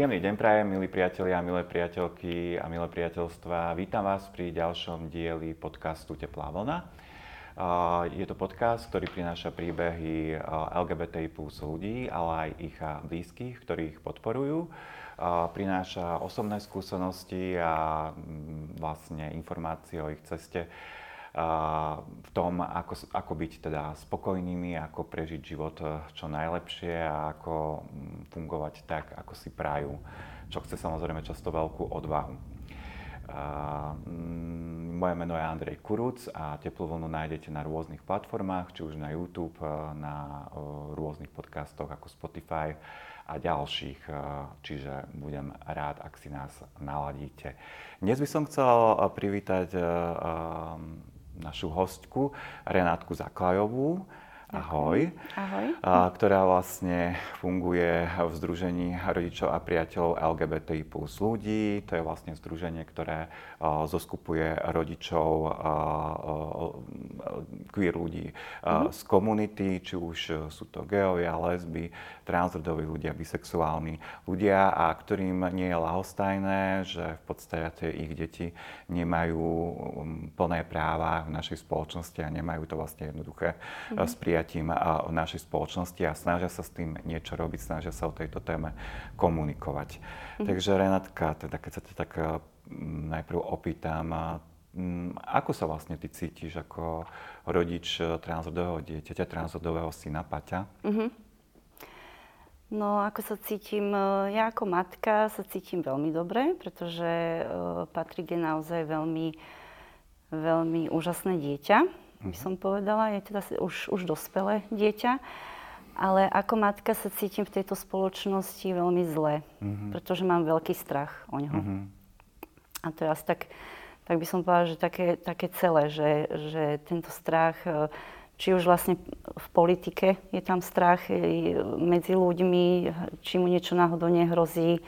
Príjemný deň prajem, milí priatelia, milé priateľky a milé priateľstva. Vítam vás pri ďalšom dieli podcastu Teplá vlna. Je to podcast, ktorý prináša príbehy LGBTI plus ľudí, ale aj ich blízkych, ktorí ich podporujú. Prináša osobné skúsenosti a vlastne informácie o ich ceste v tom, ako, ako byť teda spokojnými, ako prežiť život e, čo najlepšie a ako mm, fungovať tak, ako si prajú, čo chce samozrejme často veľkú odvahu. Mm, moje meno je Andrej Kuruc a Teplú vlnu nájdete na rôznych platformách, či už na YouTube, e, na e, rôznych podcastoch ako Spotify a ďalších, čiže budem rád, ak si nás naladíte. Dnes by som chcel privítať našu hostku Renátku Zaklajovú. Ahoj. Ahoj. A, ktorá vlastne funguje v Združení rodičov a priateľov LGBTI plus ľudí. To je vlastne združenie, ktoré a, zoskupuje rodičov a, a, queer ľudí mm-hmm. z komunity, či už sú to geovia, lesby, transrodoví ľudia, bisexuálni ľudia a ktorým nie je lahostajné, že v podstate ich deti nemajú plné práva v našej spoločnosti a nemajú to vlastne jednoduché mm-hmm. s prijatím v našej spoločnosti a snažia sa s tým niečo robiť, snažia sa o tejto téme komunikovať. Mm-hmm. Takže Renátka, teda keď sa to tak najprv opýtam, ako sa vlastne ty cítiš ako rodič transrodového dieťaťa, transrodového syna Paťa? Mm-hmm. No, ako sa cítim, e, ja ako matka sa cítim veľmi dobre, pretože e, Patrik je naozaj veľmi, veľmi úžasné dieťa, by som povedala. Je teda už, už dospelé dieťa. Ale ako matka sa cítim v tejto spoločnosti veľmi zle, mm-hmm. pretože mám veľký strach o neho. Mm-hmm. A to je asi tak, tak by som povedala, že také, také celé, že, že tento strach e, či už vlastne v politike je tam strach medzi ľuďmi, či mu niečo náhodou nehrozí.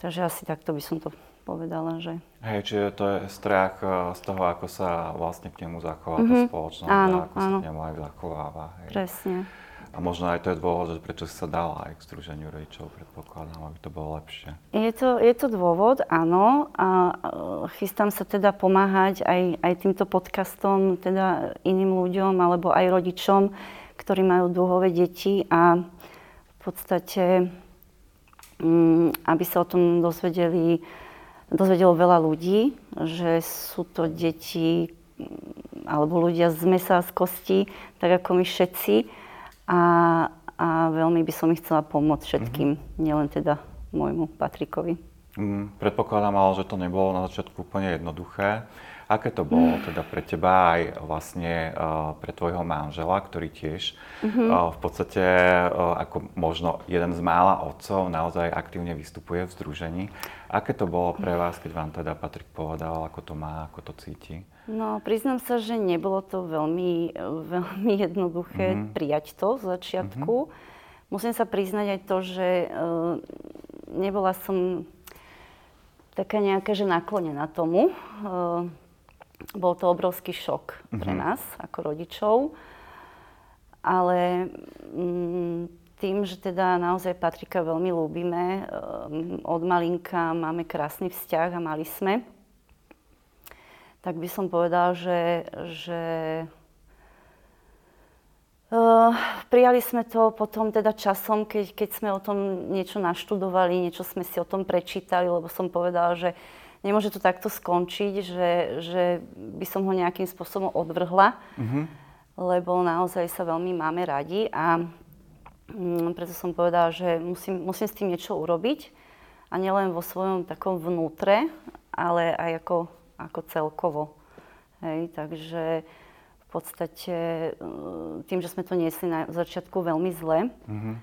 Takže asi takto by som to povedala, že... Hej, čiže to je strach e, z toho, ako sa vlastne k nemu zachová mm-hmm. tá mhm. spoločnosť áno, a ako áno. sa k nemu aj zachováva. Hej. Presne. A možno aj to je dôvod, že prečo sa dala aj k Združeniu rodičov, predpokladám, aby to bolo lepšie. Je to, je to dôvod, áno. A chystám sa teda pomáhať aj, aj týmto podcastom teda iným ľuďom alebo aj rodičom, ktorí majú dúhové deti a v podstate, mm, aby sa o tom dozvedeli, dozvedelo veľa ľudí, že sú to deti mm, alebo ľudia z mesa a z kosti, tak ako my všetci a, a veľmi by som ich chcela pomôcť všetkým, mm-hmm. nielen teda môjmu Patrikovi. Mm, predpokladám ale, že to nebolo na začiatku úplne jednoduché. Aké to bolo teda pre teba aj vlastne uh, pre tvojho manžela, ktorý tiež mm-hmm. v podstate uh, ako možno jeden z mála otcov naozaj aktívne vystupuje v združení. Aké to bolo pre vás, keď vám teda Patrik povedal, ako to má, ako to cíti? No, priznám sa, že nebolo to veľmi, veľmi jednoduché mm-hmm. prijať to z začiatku. Mm-hmm. Musím sa priznať aj to, že nebola som taká nejaká, že naklonená tomu. Bol to obrovský šok mm-hmm. pre mhm. nás ako rodičov. Ale mm, tým, že teda naozaj Patrika veľmi ľúbime, um, od malinka máme krásny vzťah a mali sme, tak by som povedala, že, že Uh, prijali sme to potom teda časom, keď, keď sme o tom niečo naštudovali, niečo sme si o tom prečítali, lebo som povedala, že nemôže to takto skončiť, že, že by som ho nejakým spôsobom odvrhla, mm-hmm. lebo naozaj sa veľmi máme radi a um, preto som povedala, že musím, musím s tým niečo urobiť a nielen vo svojom takom vnútre, ale aj ako ako celkovo. Hej, takže v podstate eh, tým, že sme to niesli na začiatku veľmi zle, mm-hmm.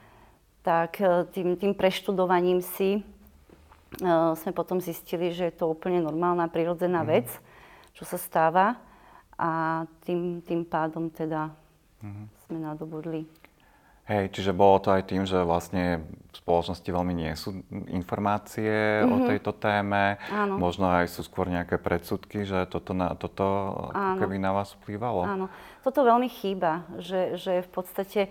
tak eh, tým, tým preštudovaním si sme potom zistili, že je to úplne normálna, prirodzená mm-hmm. vec, čo sa stáva a tým, tým pádom teda mm-hmm. sme nadobudli Hej, čiže bolo to aj tým, že vlastne v spoločnosti veľmi nie sú informácie mm-hmm. o mhm. tejto téme. Áno. Možno aj sú skôr nejaké predsudky, že toto, na, toto keby na vás vplývalo. Áno, toto veľmi chýba, že, že v podstate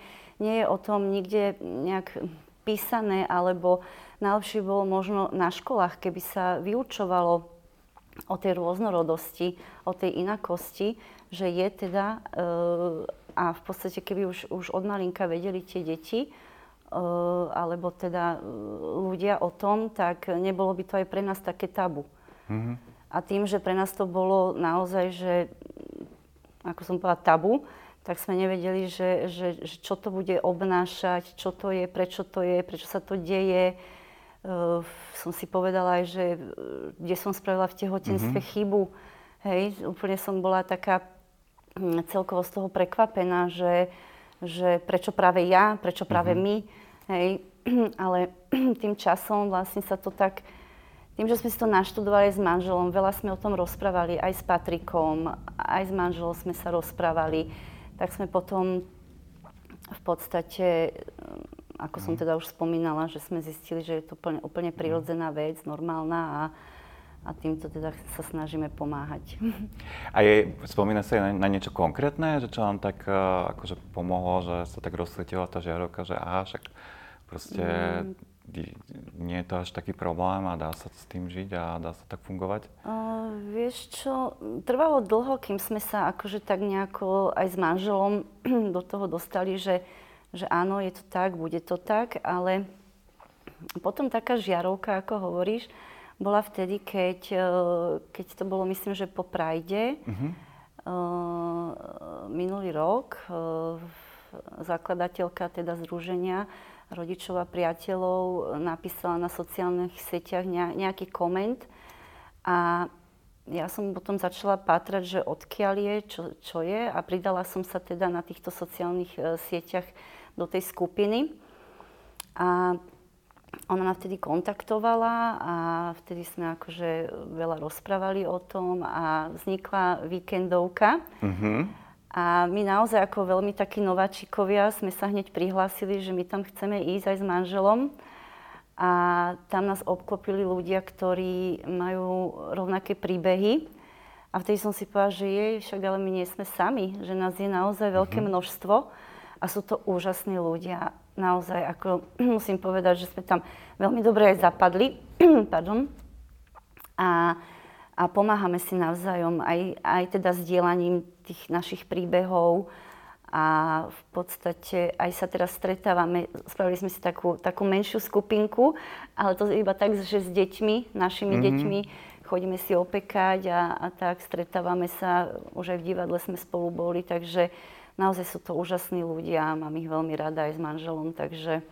nie je o tom nikde nejak písané alebo najlepšie bolo možno na školách, keby sa vyučovalo o tej rôznorodosti, o tej inakosti, že je teda, e, a v podstate keby už, už od malinka vedeli tie deti, e, alebo teda ľudia o tom, tak nebolo by to aj pre nás také tabu. Mm-hmm. A tým, že pre nás to bolo naozaj, že, ako som povedala, tabu, tak sme nevedeli, že, že, že čo to bude obnášať, čo to je, prečo to je, prečo sa to deje. Uh, som si povedala aj, že uh, kde som spravila v tehotenstve mm-hmm. chybu. Hej, úplne som bola taká um, celkovo z toho prekvapená, že, že prečo práve ja, prečo práve mm-hmm. my. Hej, ale tým časom vlastne sa to tak, tým, že sme si to naštudovali s manželom, veľa sme o tom rozprávali aj s Patrikom, aj s manželom sme sa rozprávali tak sme potom v podstate, mm, ako som mhm. teda už spomínala, že sme zistili, že je to úplne, úplne mhm. prirodzená vec, normálna a, a týmto teda sa snažíme pomáhať. A je, spomína sa aj na, na niečo konkrétne, že čo vám tak uh, akože pomohlo, že sa tak rozsvietila tá žiarovka, že aha, však proste mm nie je to až taký problém a dá sa s tým žiť a dá sa tak fungovať? Uh, vieš čo, trvalo dlho, kým sme sa akože tak nejako aj s manželom do toho dostali, že, že áno, je to tak, bude to tak, ale potom taká žiarovka, ako hovoríš, bola vtedy, keď, e, keď to bolo, myslím, že po Prajde, uh-huh. uh, minulý rok, uh, zakladateľka teda združenia rodičov a priateľov napísala na sociálnych sieťach nejaký koment a ja som potom začala pátrať, že odkiaľ je, čo, čo je a pridala som sa teda na týchto sociálnych e, sieťach do tej skupiny. A ona ma vtedy kontaktovala a vtedy sme akože veľa rozprávali o tom a vznikla víkendovka. Mm-hmm a my naozaj ako veľmi takí nováčikovia sme sa hneď prihlásili, že my tam chceme ísť aj s manželom. A tam nás obklopili ľudia, ktorí majú rovnaké príbehy. A vtedy som si povedala, že jej, však ale my nie sme sami, že nás je naozaj veľké mm-hmm. množstvo a sú to úžasní ľudia. Naozaj, ako musím povedať, že sme tam veľmi dobre aj zapadli. Pardon. A a pomáhame si navzájom aj, aj teda sdielaním tých našich príbehov a v podstate aj sa teraz stretávame, spravili sme si takú, takú menšiu skupinku, ale to iba tak, že s deťmi, našimi mm-hmm. deťmi, chodíme si opekať a, a tak stretávame sa, už aj v divadle sme spolu boli, takže naozaj sú to úžasní ľudia, mám ich veľmi rada aj s manželom, takže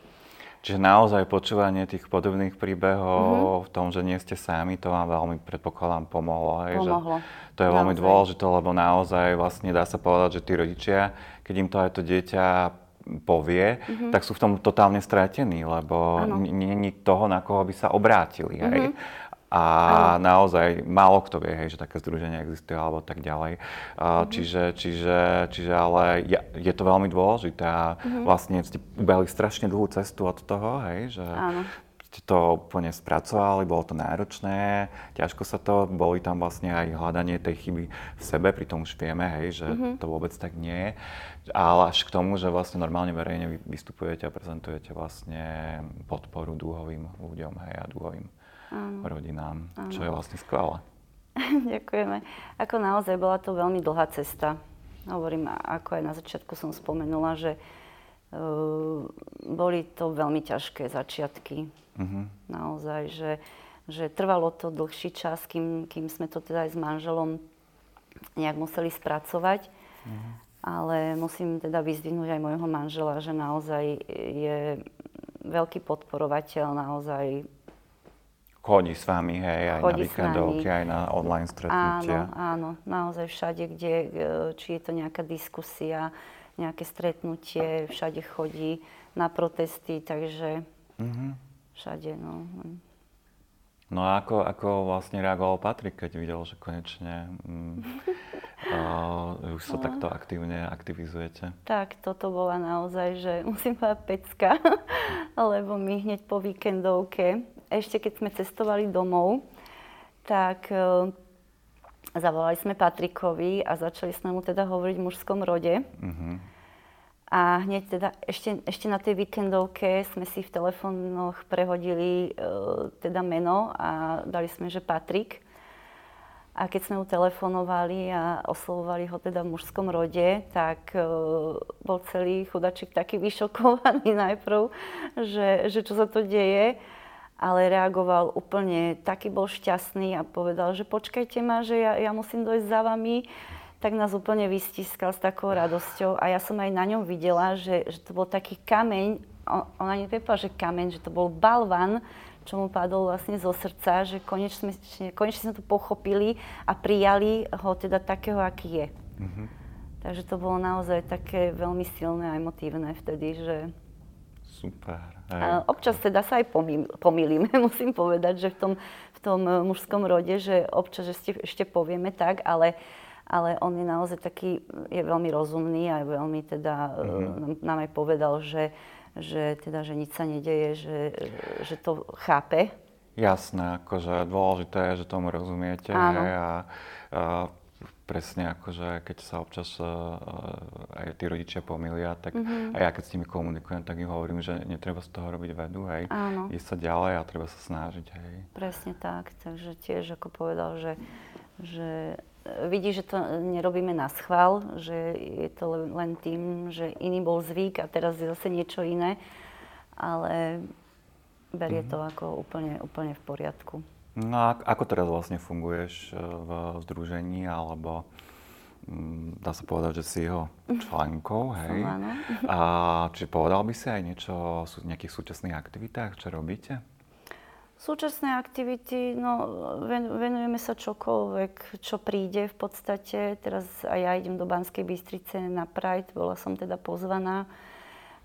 Čiže naozaj počúvanie tých podobných príbehov mm-hmm. v tom, že nie ste sami, to vám veľmi, predpokladám, pomohlo. Hej, pomohlo. Že to je naozaj. veľmi dôležité, lebo naozaj vlastne dá sa povedať, že tí rodičia, keď im to aj to dieťa povie, mm-hmm. tak sú v tom totálne stratení, lebo nie je toho, na koho by sa obrátili. Hej. Mm-hmm. A ano. naozaj málo kto vie, hej, že také združenie existuje alebo tak ďalej. Uh, mm-hmm. čiže, čiže, čiže ale je, je to veľmi dôležité a mm-hmm. vlastne ste ubehli strašne dlhú cestu od toho, hej, že ste to úplne spracovali, bolo to náročné, ťažko sa to, boli tam vlastne aj hľadanie tej chyby v sebe, pritom už vieme, hej, že mm-hmm. to vôbec tak nie je. Ale až k tomu, že vlastne normálne verejne vystupujete a prezentujete vlastne podporu dúhovým ľuďom hej, a dúhovým Áno. rodinám, Áno. čo je vlastne skvelé. Ďakujeme. Ako naozaj bola to veľmi dlhá cesta. Hovorím, ako aj na začiatku som spomenula, že uh, boli to veľmi ťažké začiatky. Uh-huh. Naozaj, že, že trvalo to dlhší čas, kým, kým sme to teda aj s manželom nejak museli spracovať. Uh-huh. Ale musím teda vyzdvihnúť aj môjho manžela, že naozaj je veľký podporovateľ, naozaj chodí s vami, hej, aj chodí na víkendovky, aj na online stretnutia. Áno, áno, naozaj všade, kde, e, či je to nejaká diskusia, nejaké stretnutie, všade chodí na protesty, takže mm-hmm. všade, no. No a ako, ako vlastne reagoval Patrik, keď videl, že konečne mm, uh, už sa no. takto aktívne aktivizujete? Tak, toto bola naozaj, že musím povedať pecka, lebo my hneď po víkendovke ešte keď sme cestovali domov, tak uh, zavolali sme Patrikovi a začali sme mu teda hovoriť v mužskom rode. Uh-huh. A hneď teda ešte, ešte na tej víkendovke sme si v telefónoch prehodili uh, teda meno a dali sme, že Patrik. A keď sme mu telefonovali a oslovovali ho teda v mužskom rode, tak uh, bol celý chudačik taký vyšokovaný najprv, že, že čo sa to deje. Ale reagoval úplne, taký bol šťastný a povedal, že počkajte ma, že ja, ja musím dojsť za vami tak nás úplne vystiskal s takou radosťou a ja som aj na ňom videla, že, že to bol taký kameň, ona neprepovedala, že kameň, že to bol balvan, čo mu padol vlastne zo srdca, že konečne, konečne sme to pochopili a prijali ho teda takého, aký je. Mm-hmm. Takže to bolo naozaj také veľmi silné a emotívne vtedy, že... Super. A občas teda sa aj pomýlime, musím povedať, že v tom, v tom mužskom rode, že občas že ešte, ešte povieme tak, ale ale on je naozaj taký, je veľmi rozumný a veľmi teda mm-hmm. nám aj povedal, že, že teda, že nič sa nedeje, že, že to chápe. Jasné, akože dôležité je, že tomu rozumiete Áno. a, a presne akože keď sa občas uh, aj tí rodičia pomýlia, tak mm-hmm. aj ja keď s nimi komunikujem, tak im hovorím, že netreba z toho robiť vedu, hej. Áno. Ísť sa ďalej a treba sa snažiť, hej. Presne tak, takže tiež ako povedal, že, že vidí, že to nerobíme na schvál, že je to len tým, že iný bol zvyk a teraz je zase niečo iné, ale berie mm-hmm. to ako úplne, úplne v poriadku. No a ako teraz vlastne funguješ e, v združení, alebo mm, dá sa povedať, že si jeho členkou, hej? Som. A čiže povedal by si aj niečo o nejakých súčasných aktivitách, čo robíte? Súčasné aktivity, no venujeme sa čokoľvek, čo príde v podstate. Teraz aj ja idem do Banskej Bystrice na Pride, bola som teda pozvaná.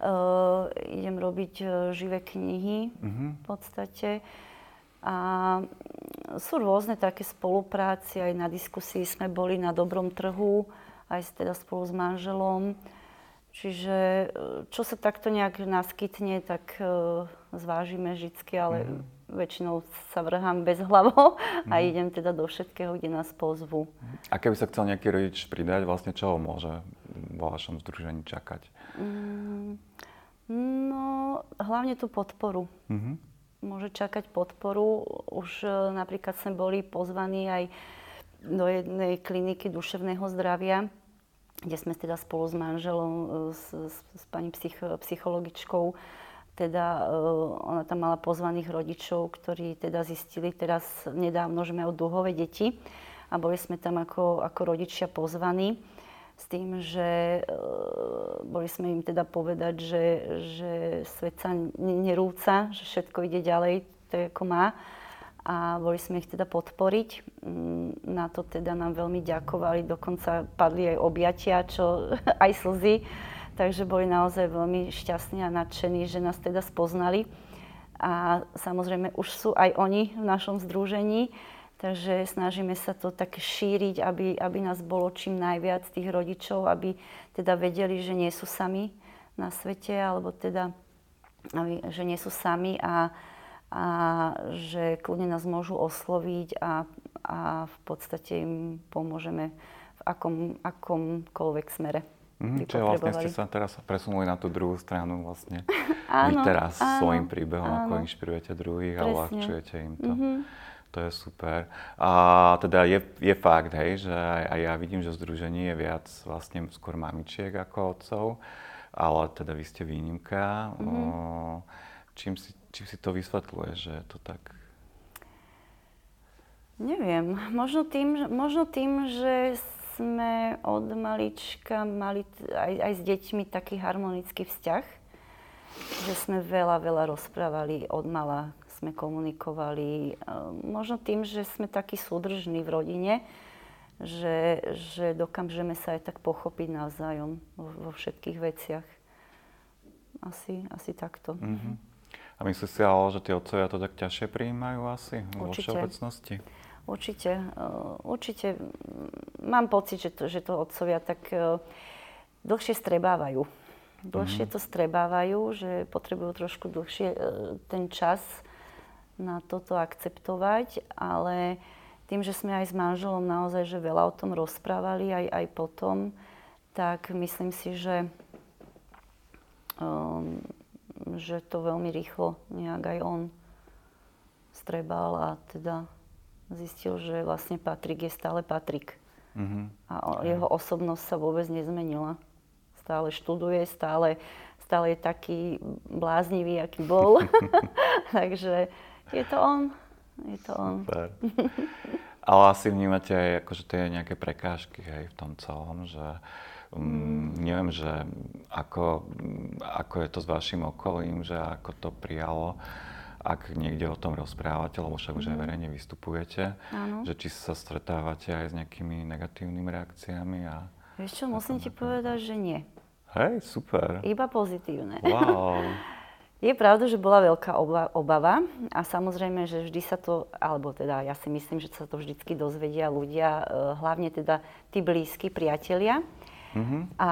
Uh, idem robiť uh, živé knihy uh-huh. v podstate. A sú rôzne také spolupráci, aj na diskusii sme boli na dobrom trhu, aj teda spolu s manželom. Čiže e, čo sa takto nejak naskytne, tak uh, zvážime vždy, ale uh-huh väčšinou sa vrhám bez hlavo a mm. idem teda do všetkého, kde nás pozvú. A keby sa chcel nejaký rodič pridať, vlastne čo môže vo vašom združení čakať? Mm, no, hlavne tú podporu. Mm-hmm. Môže čakať podporu. Už e, napríklad sme boli pozvaní aj do jednej kliniky duševného zdravia, kde sme teda spolu s manželom, e, s, s, s pani psych, psychologičkou teda uh, ona tam mala pozvaných rodičov, ktorí teda zistili teraz nedávno, že majú dlhové deti a boli sme tam ako, ako rodičia pozvaní s tým, že uh, boli sme im teda povedať, že, že svet sa nerúca, že všetko ide ďalej, tak ako má a boli sme ich teda podporiť. Mm, na to teda nám veľmi ďakovali, dokonca padli aj objatia, čo aj slzy Takže boli naozaj veľmi šťastní a nadšení, že nás teda spoznali. A samozrejme už sú aj oni v našom združení, takže snažíme sa to tak šíriť, aby, aby nás bolo čím najviac tých rodičov, aby teda vedeli, že nie sú sami na svete, alebo teda, aby, že nie sú sami a, a že kľudne nás môžu osloviť a, a v podstate im pomôžeme v akom, akomkoľvek smere. Mm, čiže vlastne ste sa teraz presunuli na tú druhú stranu vlastne. áno, Vy teraz áno, svojim príbehom, áno. ako inšpirujete druhých Presne. a uľahčujete im to. Mm-hmm. To je super. A teda je, je fakt, hej, že aj, aj ja vidím, že v združení je viac vlastne skôr mamičiek ako otcov, ale teda vy ste výnimka. Mm-hmm. O, čím, si, čím si to vysvetľuje, že je to tak? Neviem. Možno tým, možno tým že sme od malička mali aj, aj s deťmi taký harmonický vzťah, že sme veľa, veľa rozprávali od mala, sme komunikovali. Možno tým, že sme takí súdržní v rodine, že, že dokážeme sa aj tak pochopiť navzájom vo, vo všetkých veciach. Asi, asi takto. Mm-hmm. A myslíš si ale, že tie otcovia to tak ťažšie prijímajú asi vo všeobecnosti? Určite, eh, určite mám pocit, že to, že to otcovia tak eh, dlhšie strebávajú. Dlhšie mm-hmm. to strebávajú, že potrebujú trošku dlhšie ten čas na toto akceptovať, ale tým, že sme aj s manželom naozaj že veľa o tom rozprávali aj, aj potom, tak myslím si, že um, že to veľmi rýchlo nejak aj on strebal a teda zistil, že vlastne Patrik je stále Patrik. Mm-hmm. A jeho osobnosť sa vôbec nezmenila. Stále študuje, stále, stále je taký bláznivý, aký bol. Takže je to on. Je to on. Super. Ale asi vnímate aj akože tie nejaké prekážky hej, v tom celom, že um, neviem, že ako, ako je to s vašim okolím, že ako to prijalo ak niekde o tom rozprávate, lebo však už aj mhm. verejne vystupujete, Áno. že či sa stretávate aj s nejakými negatívnymi reakciami a... Vieš čo, musím ti povedať, že nie. Hej, super. Iba pozitívne. Wow. Je pravda, že bola veľká obava a samozrejme, že vždy sa to, alebo teda ja si myslím, že sa to vždycky dozvedia ľudia, eh, hlavne teda tí blízki priatelia. Mm-hmm. A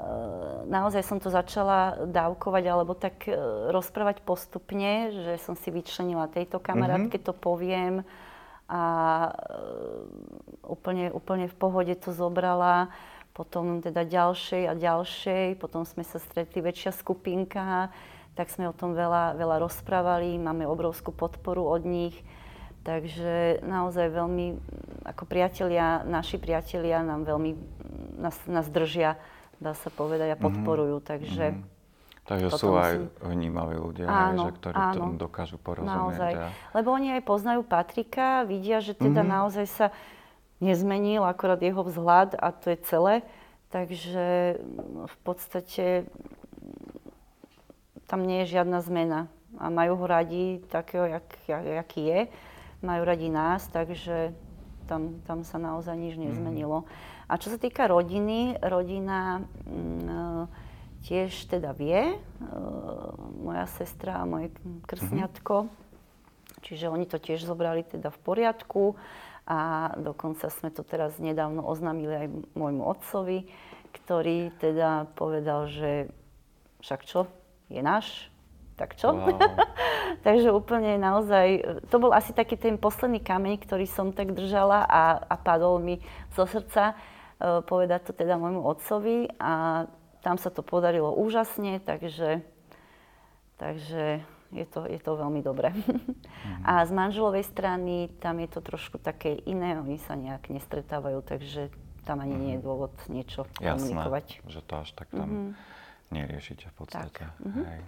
Eh, naozaj som to začala dávkovať alebo tak eh, rozprávať postupne, že som si vyčlenila tejto kamarátke, mm-hmm. to poviem a úplne, úplne v pohode to zobrala. Potom teda ďalšej a ďalšej, potom sme sa stretli väčšia skupinka, tak sme o tom veľa, veľa rozprávali, máme obrovskú podporu od nich. Takže naozaj veľmi, ako priatelia, naši priatelia nám veľmi, nás, nás držia dá sa povedať, a mhm. podporujú. Mm-hmm. Takže, mm-hmm. Takže sú aj si... vnímaví ľudia, áno, že, ktorí áno, to dokážu porozumieť. Naozaj. A... Lebo oni aj poznajú Patrika, vidia, že teda mm-hmm. naozaj sa nezmenil, akorát jeho vzhľad a to je celé. Takže v podstate tam nie je žiadna zmena. A majú ho radi takého, jak, jak, jaký je. Majú radi nás, takže tam, tam sa naozaj nič mhm. nezmenilo. A čo sa týka rodiny, rodina mm, tiež teda vie, e, moja sestra a moje krsňatko, mm-hmm. čiže oni to tiež zobrali teda v poriadku a dokonca sme to teraz nedávno oznámili aj môjmu otcovi, ktorý teda povedal, že však čo, je náš, tak čo? Wow. Takže úplne naozaj, to bol asi taký ten posledný kameň, ktorý som tak držala a, a padol mi zo srdca, Eh, povedať to teda môjmu otcovi a tam sa to podarilo úžasne, takže, takže je, to, je to veľmi dobré. Mm-hmm. A z manželovej strany tam je to trošku také iné, oni sa nejak nestretávajú, takže tam ani mm-hmm. nie je mhm. dôvod niečo Jasné, komunikovať. že to až tak tam mm-hmm. Neriešite v podstate. Tak. Mm-hmm. Hej.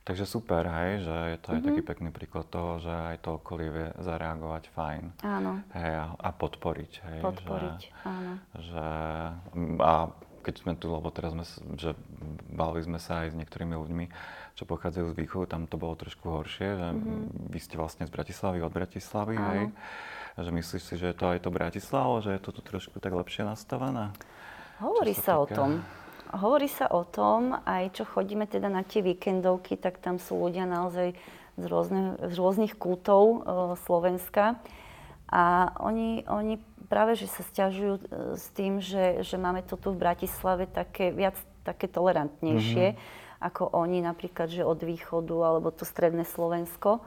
Takže super, hej, že je to aj mm-hmm. taký pekný príklad toho, že aj to okolie vie zareagovať fajn. Áno. Hej, a, a podporiť, hej. Podporiť, že, áno. Že, a keď sme tu, lebo teraz sme, že bavili sme sa aj s niektorými ľuďmi, čo pochádzajú z východu, tam to bolo trošku horšie, že mm-hmm. vy ste vlastne z Bratislavy, od Bratislavy, áno. hej. Že myslíš si, že je to aj to Bratislava, že je to tu trošku tak lepšie nastavené? Hovorí sa, sa o tom. Hovorí sa o tom, aj čo chodíme teda na tie víkendovky, tak tam sú ľudia naozaj z, rôzne, z rôznych kútov e, Slovenska. A oni, oni práve, že sa stiažujú e, s tým, že, že máme to tu v Bratislave také viac také tolerantnejšie, mm-hmm. ako oni napríklad, že od východu alebo to stredné Slovensko. E,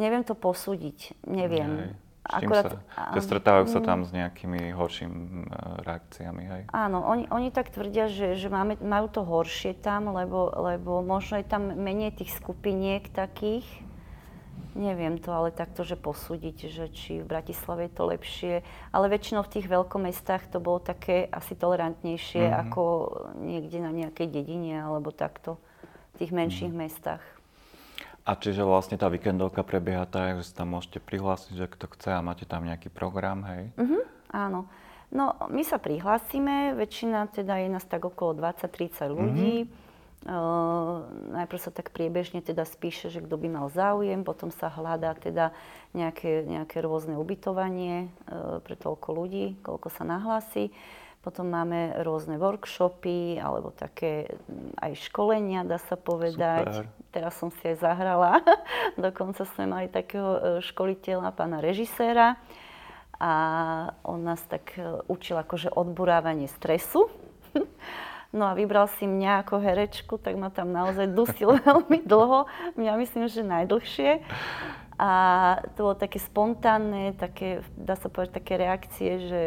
neviem to posúdiť, neviem. Nej. Akurát, sa, stretávajú sa tam s nejakými horšími e, reakciami, hej? Áno, oni, oni tak tvrdia, že, že máme, majú to horšie tam, lebo, lebo možno je tam menej tých skupiniek takých. Neviem to ale takto, že posúdiť, že či v Bratislave je to lepšie. Ale väčšinou v tých veľkomestách to bolo také asi tolerantnejšie mm-hmm. ako niekde na nejakej dedine alebo takto v tých menších mm-hmm. mestách. A čiže vlastne tá víkendovka prebieha tak, že sa tam môžete prihlásiť, že kto chce a máte tam nejaký program, hej? Uh-huh, áno. No, my sa prihlásime, väčšina teda je nás tak okolo 20-30 ľudí. Uh-huh. Uh, najprv sa tak priebežne teda spíše, že kto by mal záujem, potom sa hľadá teda nejaké, nejaké rôzne ubytovanie uh, pre toľko ľudí, koľko sa nahlási. Potom máme rôzne workshopy alebo také aj školenia, dá sa povedať. Super teraz som si aj zahrala. Dokonca sme mali takého e, školiteľa, pána režiséra. A on nás tak e, učil akože odburávanie stresu. No a vybral si mňa ako herečku, tak ma tam naozaj dusil veľmi dlho. Mňa myslím, že najdlhšie. A to bolo také spontánne, také, dá sa povedať, také reakcie, že,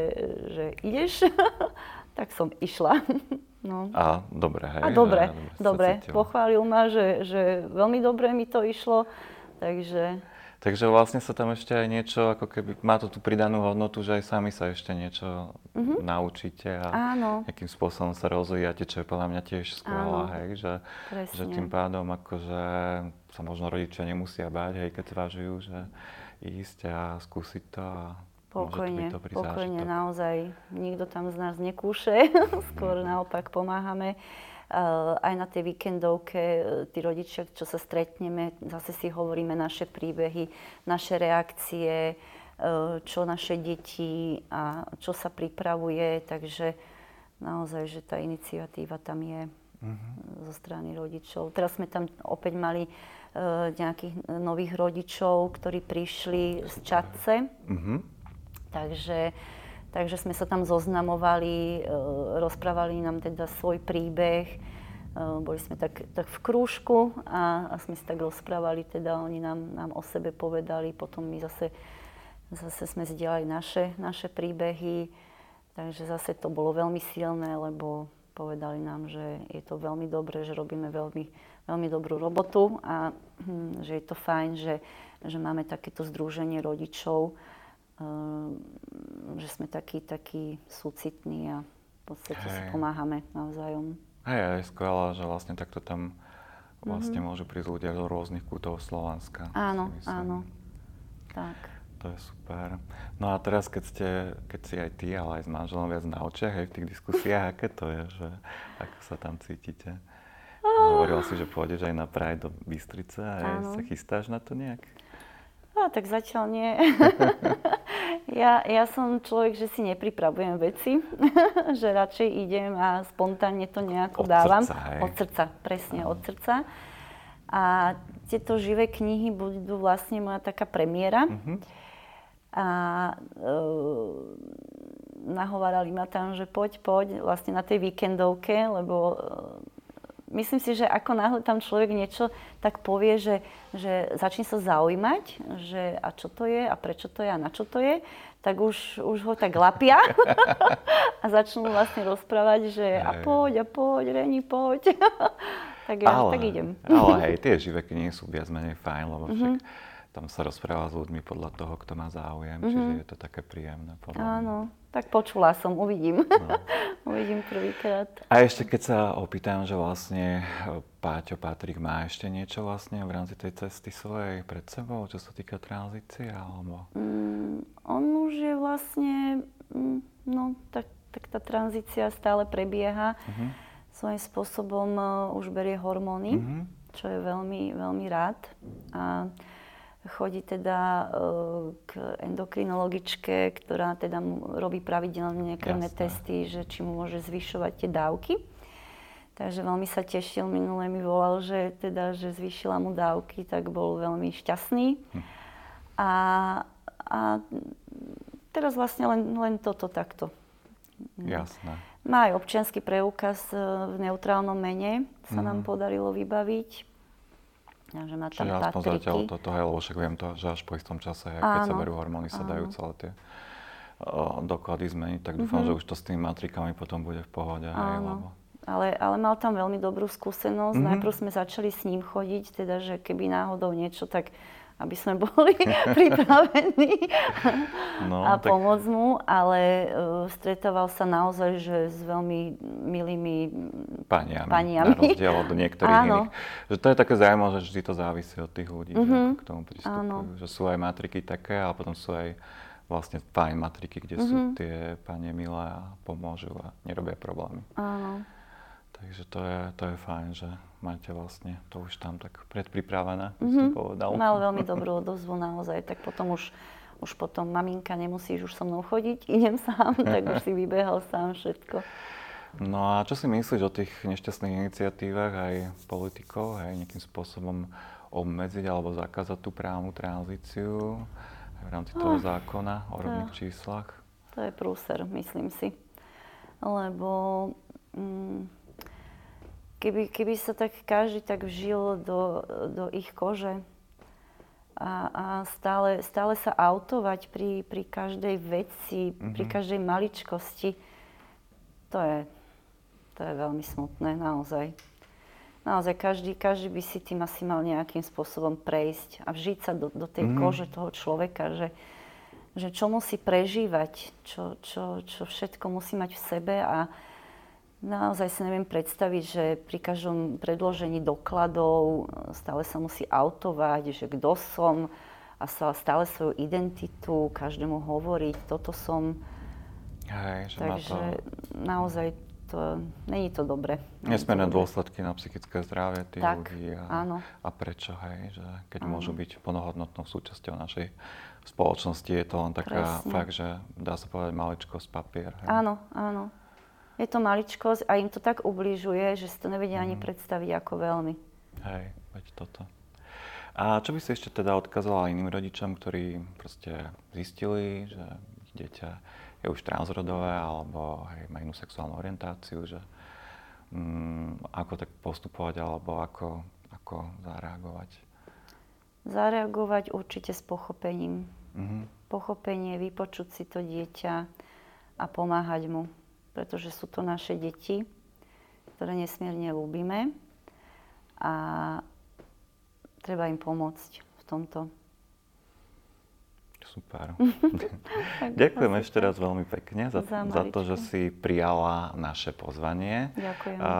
že ideš, tak som išla. No. A dobre, hej? A dobre, že, dobre. Pochválil ma, že, že veľmi dobre mi to išlo, takže... Takže vlastne sa tam ešte aj niečo, ako keby, má to tú pridanú hodnotu, že aj sami sa ešte niečo mm-hmm. naučíte a Áno. nejakým spôsobom sa rozvíjate, čo je podľa mňa tiež skvelé, hej, že, že tým pádom akože sa možno rodičia nemusia báť, hej, keď zvažujú, že ísť a skúsiť to a Pokojne, pokojne, naozaj. Nikto tam z nás nekúše, skôr naopak pomáhame. Uh, aj na tej víkendovke uh, tí rodičia, čo sa stretneme, zase si hovoríme naše príbehy, naše reakcie, uh, čo naše deti a čo sa pripravuje. Takže naozaj, že tá iniciatíva tam je uh-huh. zo strany rodičov. Teraz sme tam opäť mali nejakých nových rodičov, ktorí prišli z Čadce. Uh-huh Takže, takže sme sa tam zoznamovali, e, rozprávali nám teda svoj príbeh. E, boli sme tak, tak v krúžku a, a sme si tak rozprávali, teda oni nám, nám o sebe povedali, potom my zase, zase sme zdieľali naše, naše príbehy. Takže zase to bolo veľmi silné, lebo povedali nám, že je to veľmi dobré, že robíme veľmi, veľmi dobrú robotu a hm, že je to fajn, že, že máme takéto združenie rodičov, Ehm, že sme takí, takí súcitní a v podstate hey. si pomáhame navzájom. Hej, je skvelé, že vlastne takto tam vlastne mm-hmm. môžu prísť ľudia do rôznych kútov Slovenska. Áno, áno. Tak. To je super. No a teraz, keď, ste, keď si aj ty, ale aj s manželom viac na očiach, aj v tých diskusiách, aké to je, že ako sa tam cítite? Oh. Hovorila si, že pôjdeš aj na Pride do Bystrice a sa chystáš na to nejak? No, tak zatiaľ nie. ja, ja som človek, že si nepripravujem veci, že radšej idem a spontánne to nejako od dávam. Srdca, hej. Od srdca, presne, od srdca. A tieto živé knihy budú vlastne moja taká premiéra. Uh-huh. A e, nahovárali ma tam, že poď, poď, vlastne na tej víkendovke, lebo myslím si, že ako náhle tam človek niečo tak povie, že, že začne sa zaujímať, že a čo to je a prečo to je a na čo to je, tak už, už ho tak lapia a začnú vlastne rozprávať, že a poď, a poď, Reni, poď. tak ja ale, tak idem. ale hej, tie živé knihy sú viac menej fajn, lebo však mm-hmm tam sa rozpráva s ľuďmi podľa toho, kto má záujem, mm-hmm. čiže je to také príjemné. Podľa Áno, mňa. tak počula som, uvidím. No. uvidím prvýkrát. A ešte keď sa opýtam, že vlastne e, Páťo Patrik má ešte niečo vlastne v rámci tej cesty svojej pred sebou, čo sa týka tranzície, alebo? Mm, on už je vlastne, mm, no tak, tak tá tranzícia stále prebieha. Mm-hmm. Svojím spôsobom uh, už berie hormóny, mm-hmm. čo je veľmi, veľmi rád. A chodí teda e, k endokrinologičke, ktorá teda mu robí pravidelne krvné testy, že či mu môže zvyšovať tie dávky. Takže veľmi sa tešil, minule mi volal, že teda, že zvýšila mu dávky, tak bol veľmi šťastný. Hm. A, a teraz vlastne len, len toto takto. Jasné. Má aj občianský preukaz e, v neutrálnom mene, sa mm. nám podarilo vybaviť. Takže má tam Čiže aspoň zatiaľ toto, hej, lebo však viem to, že až po istom čase, hej, keď sa berú hormóny, sa dajú celé tie uh, doklady zmeniť, tak dúfam, mm-hmm. že už to s tými matrikami potom bude v pohode. Hej, lebo... ale, ale mal tam veľmi dobrú skúsenosť. Mm-hmm. Najprv sme začali s ním chodiť, teda, že keby náhodou niečo, tak aby sme boli pripravení no, a tak... pomôcť mu, ale uh, stretával sa naozaj že s veľmi milými paniami, paniami. na rozdiel od niektorých Áno. iných. Že to je také zaujímavé, že vždy to závisí od tých ľudí, mm-hmm. že mhm. k tomu pristupujú. Áno. Že sú aj matriky také, ale potom sú aj vlastne fajn matriky, kde mm-hmm. sú mhm. tie panie milé a pomôžu a nerobia problémy. Áno. Takže to je, to je fajn, že máte vlastne to už tam tak predpripravené, mm-hmm. povedal. Mal veľmi dobrú odozvu naozaj, tak potom už, už potom maminka nemusíš už so mnou chodiť, idem sám, tak už si vybehal sám všetko. No a čo si myslíš o tých nešťastných iniciatívach aj politikov, aj nejakým spôsobom obmedziť alebo zakázať tú právnu tranzíciu v rámci toho oh, zákona o rodných číslach? To je prúser, myslím si. Lebo mm, keby, keby sa tak každý tak vžil do, do ich kože a, a stále, stále sa autovať pri, pri každej veci, mm-hmm. pri každej maličkosti, to je, to je veľmi smutné, naozaj. Naozaj, každý, každý by si tým asi mal nejakým spôsobom prejsť a vžiť sa do, do tej mm. kože toho človeka, že, že čo musí prežívať, čo, čo, čo všetko musí mať v sebe a naozaj si neviem predstaviť, že pri každom predložení dokladov stále sa musí autovať, že kto som a sa stále svoju identitu každému hovoriť, toto som. Hej, že Takže to... naozaj to, není to dobre. Nesmierne dôsledky na psychické zdravie tých tak, ľudí. A, áno. a prečo, hej, že keď áno. môžu byť plnohodnotnou súčasťou našej spoločnosti, je to len taká Presne. fakt, že dá sa povedať maličkosť papier. Hej. Áno, áno. Je to maličkosť a im to tak ubližuje, že si to nevedia mm. ani predstaviť ako veľmi. Hej, veď toto. A čo by si ešte teda odkazala iným rodičom, ktorí proste zistili, že dieťa je už transrodové alebo hej, má inú sexuálnu orientáciu, že mm, ako tak postupovať alebo ako, ako zareagovať? Zareagovať určite s pochopením. Mm-hmm. Pochopenie, vypočuť si to dieťa a pomáhať mu. Pretože sú to naše deti, ktoré nesmierne ľúbime a treba im pomôcť v tomto. Super. Ďakujem ešte raz veľmi pekne za, za, za to, že si prijala naše pozvanie. Ďakujem. A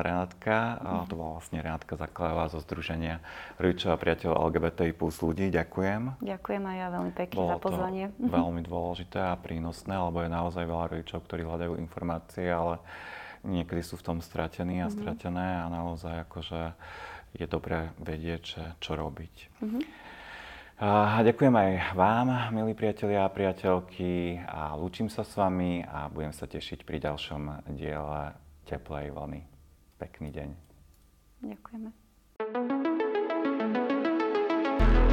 Renátka, a to bola vlastne Renátka Zakladová zo Združenia rodičov a priateľov LGBTI plus ľudí. Ďakujem. Ďakujem aj ja veľmi pekne Bolo za pozvanie. To veľmi dôležité a prínosné, lebo je naozaj veľa rodičov, ktorí hľadajú informácie, ale niekedy sú v tom stratení a mm-hmm. stratené a naozaj akože je dobré vedieť, čo robiť. Mm-hmm. Ďakujem aj vám, milí priatelia a priateľky a lúčim sa s vami a budem sa tešiť pri ďalšom diele Teplej vlny. Pekný deň. Ďakujeme. thank you